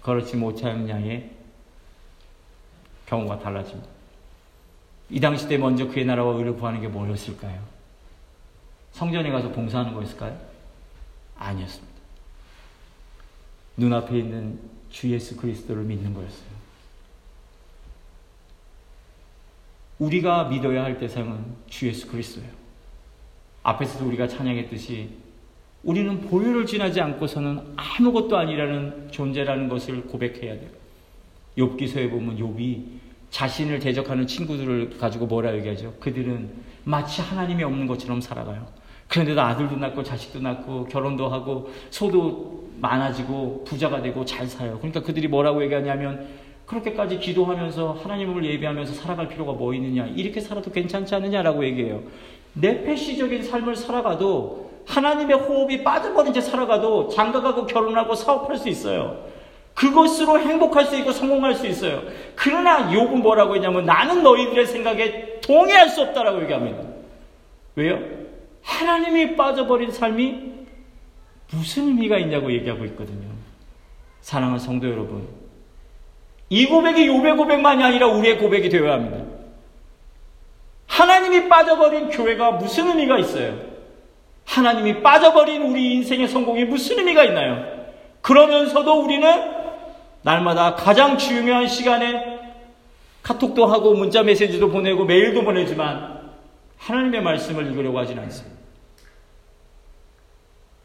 그렇지 못하느냐의 경우가 달라집니다. 이 당시 때 먼저 그의 나라와 의를 구하는 게 뭐였을까요? 성전에 가서 봉사하는 거였을까요? 아니었습니다. 눈앞에 있는 주 예수 그리스도를 믿는 거였어요. 우리가 믿어야 할 대상은 주 예수 그리스도예요. 앞에서도 우리가 찬양했듯이 우리는 보혈을 지나지 않고서는 아무것도 아니라는 존재라는 것을 고백해야 돼요. 욥기서에 보면 욥이 자신을 대적하는 친구들을 가지고 뭐라 얘기하죠? 그들은 마치 하나님이 없는 것처럼 살아가요. 그런데도 아들도 낳고 자식도 낳고 결혼도 하고 소도 많아지고 부자가 되고 잘 살아요. 그러니까 그들이 뭐라고 얘기하냐면 그렇게까지 기도하면서 하나님을 예배하면서 살아갈 필요가 뭐 있느냐 이렇게 살아도 괜찮지 않느냐라고 얘기해요. 내 패시적인 삶을 살아가도 하나님의 호흡이 빠져버린 채 살아가도 장가가고 결혼하고 사업할 수 있어요. 그것으로 행복할 수 있고 성공할 수 있어요. 그러나 욕은 뭐라고 했냐면 나는 너희들의 생각에 동의할 수 없다라고 얘기합니다. 왜요? 하나님이 빠져버린 삶이 무슨 의미가 있냐고 얘기하고 있거든요. 사랑하는 성도 여러분. 이 고백이 요배 고백만이 아니라 우리의 고백이 되어야 합니다. 하나님이 빠져버린 교회가 무슨 의미가 있어요? 하나님이 빠져버린 우리 인생의 성공이 무슨 의미가 있나요? 그러면서도 우리는 날마다 가장 중요한 시간에 카톡도 하고 문자 메시지도 보내고 메일도 보내지만 하나님의 말씀을 읽으려고 하진 않습니다.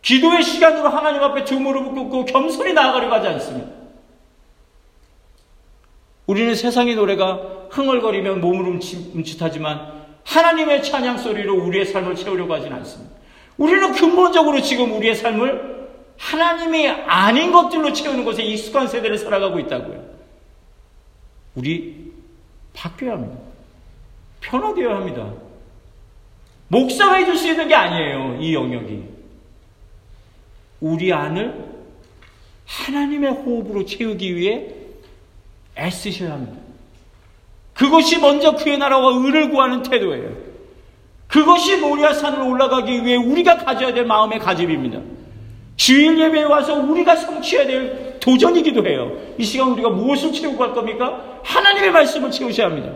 기도의 시간으로 하나님 앞에 두 무릎을 꿇고 겸손히 나아가려고 하지 않습니다. 우리는 세상의 노래가 흥얼거리면 몸을 움칫, 하지만 하나님의 찬양 소리로 우리의 삶을 채우려고 하진 않습니다. 우리는 근본적으로 지금 우리의 삶을 하나님이 아닌 것들로 채우는 것에 익숙한 세대를 살아가고 있다고요. 우리 바뀌어야 합니다. 변화되어야 합니다. 목사가 해줄 수 있는 게 아니에요. 이 영역이. 우리 안을 하나님의 호흡으로 채우기 위해 애쓰셔야 합니다. 그것이 먼저 그의 나라와 의를 구하는 태도예요. 그것이 모리아산으로 올라가기 위해 우리가 가져야 될 마음의 가집입니다. 주일 예배에 와서 우리가 성취해야 될 도전이기도 해요. 이 시간 우리가 무엇을 채우고 갈 겁니까? 하나님의 말씀을 채우셔야 합니다.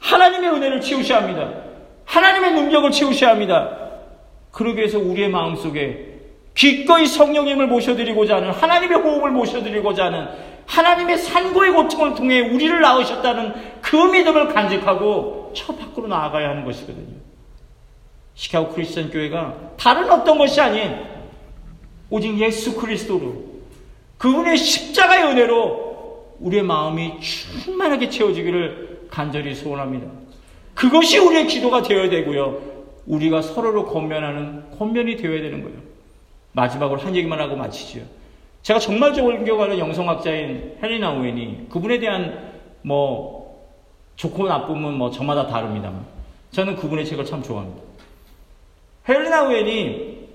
하나님의 은혜를 채우셔야 합니다. 하나님의 능력을 채우셔야 합니다. 그러기 위해서 우리의 마음속에 기꺼이 성령님을 모셔드리고자 하는 하나님의 호흡을 모셔드리고자 하는 하나님의 산고의 고통을 통해 우리를 낳으셨다는 그 믿음을 간직하고 저 밖으로 나아가야 하는 것이거든요. 시카고 크리스천 교회가 다른 어떤 것이 아닌 오직 예수 그리스도로 그분의 십자가의 은혜로 우리의 마음이 충만하게 채워지기를 간절히 소원합니다. 그것이 우리의 기도가 되어야 되고요. 우리가 서로를 권면하는 권면이 되어야 되는 거예요. 마지막으로 한 얘기만 하고 마치죠. 제가 정말 존경하는 영성학자인 헬리나 우엔이 그분에 대한 뭐 좋고 나쁨은 뭐 저마다 다릅니다만 저는 그분의 책을 참 좋아합니다. 헬리나 우엔이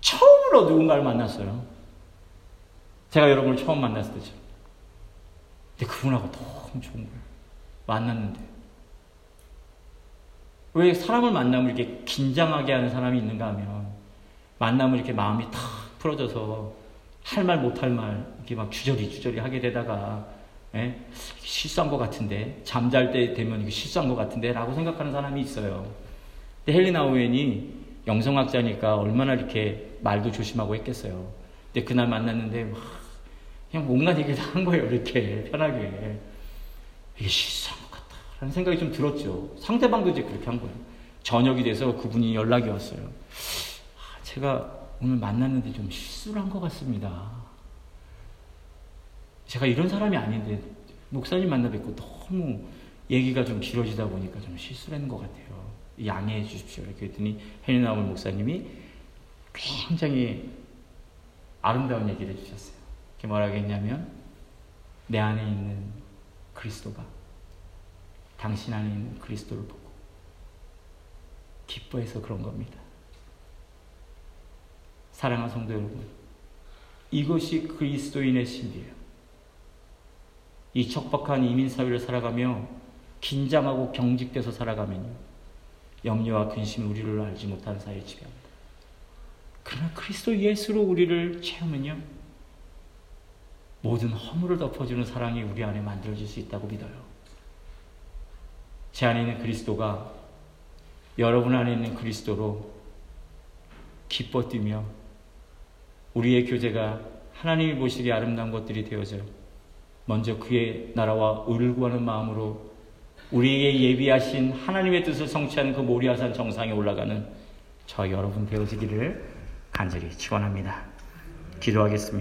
처음으로 누군가를 만났어요. 제가 여러분을 처음 만났을 때죠. 근데 그분하고 너무 좋은 거예요. 만났는데. 왜 사람을 만나면 이렇게 긴장하게 하는 사람이 있는가 하면 만나면 이렇게 마음이 탁 풀어져서 할 말 못할 말 이렇게 막 주저리 주저리 하게 되다가 예? 실수한 것 같은데 잠잘 때 되면 이게 실수한 것 같은데 라고 생각하는 사람이 있어요. 근데 헬리나 오웬이 영성학자니까 얼마나 이렇게 말도 조심하고 했겠어요. 근데 그날 만났는데 막 그냥 온갖 얘기를 다 한 거예요. 이렇게 편하게. 이게 실수한 것 같다. 라는 생각이 좀 들었죠. 상대방도 이제 그렇게 한 거예요. 저녁이 돼서 그분이 연락이 왔어요. 아, 제가 오늘 만났는데 좀 실수를 한 것 같습니다. 제가 이런 사람이 아닌데 목사님 만나 뵙고 너무 얘기가 좀 길어지다 보니까 좀 실수를 했는 것 같아요. 양해해 주십시오. 이렇게 했더니 헬리나울 목사님이 굉장히 아름다운 얘기를 해주셨어요. 이렇게 뭐라고 했냐면 내 안에 있는 그리스도가 당신 안에 있는 그리스도를 보고 기뻐해서 그런 겁니다. 사랑하는 성도 여러분, 이것이 그리스도인의 신비예요. 이 척박한 이민 사회를 살아가며 긴장하고 경직돼서 살아가면요. 염려와 근심이 우리를 알지 못하는 사이에 지배합니다. 그러나 그리스도 예수로 우리를 채우면요. 모든 허물을 덮어주는 사랑이 우리 안에 만들어질 수 있다고 믿어요. 제 안에 있는 그리스도가 여러분 안에 있는 그리스도로 기뻐 뛰며 우리의 교제가 하나님이 보시기에 아름다운 것들이 되어져 먼저 그의 나라와 의를 구하는 마음으로 우리에게 예비하신 하나님의 뜻을 성취하는 그 모리아산 정상에 올라가는 저 여러분 되어지기를 간절히 축원합니다. 기도하겠습니다.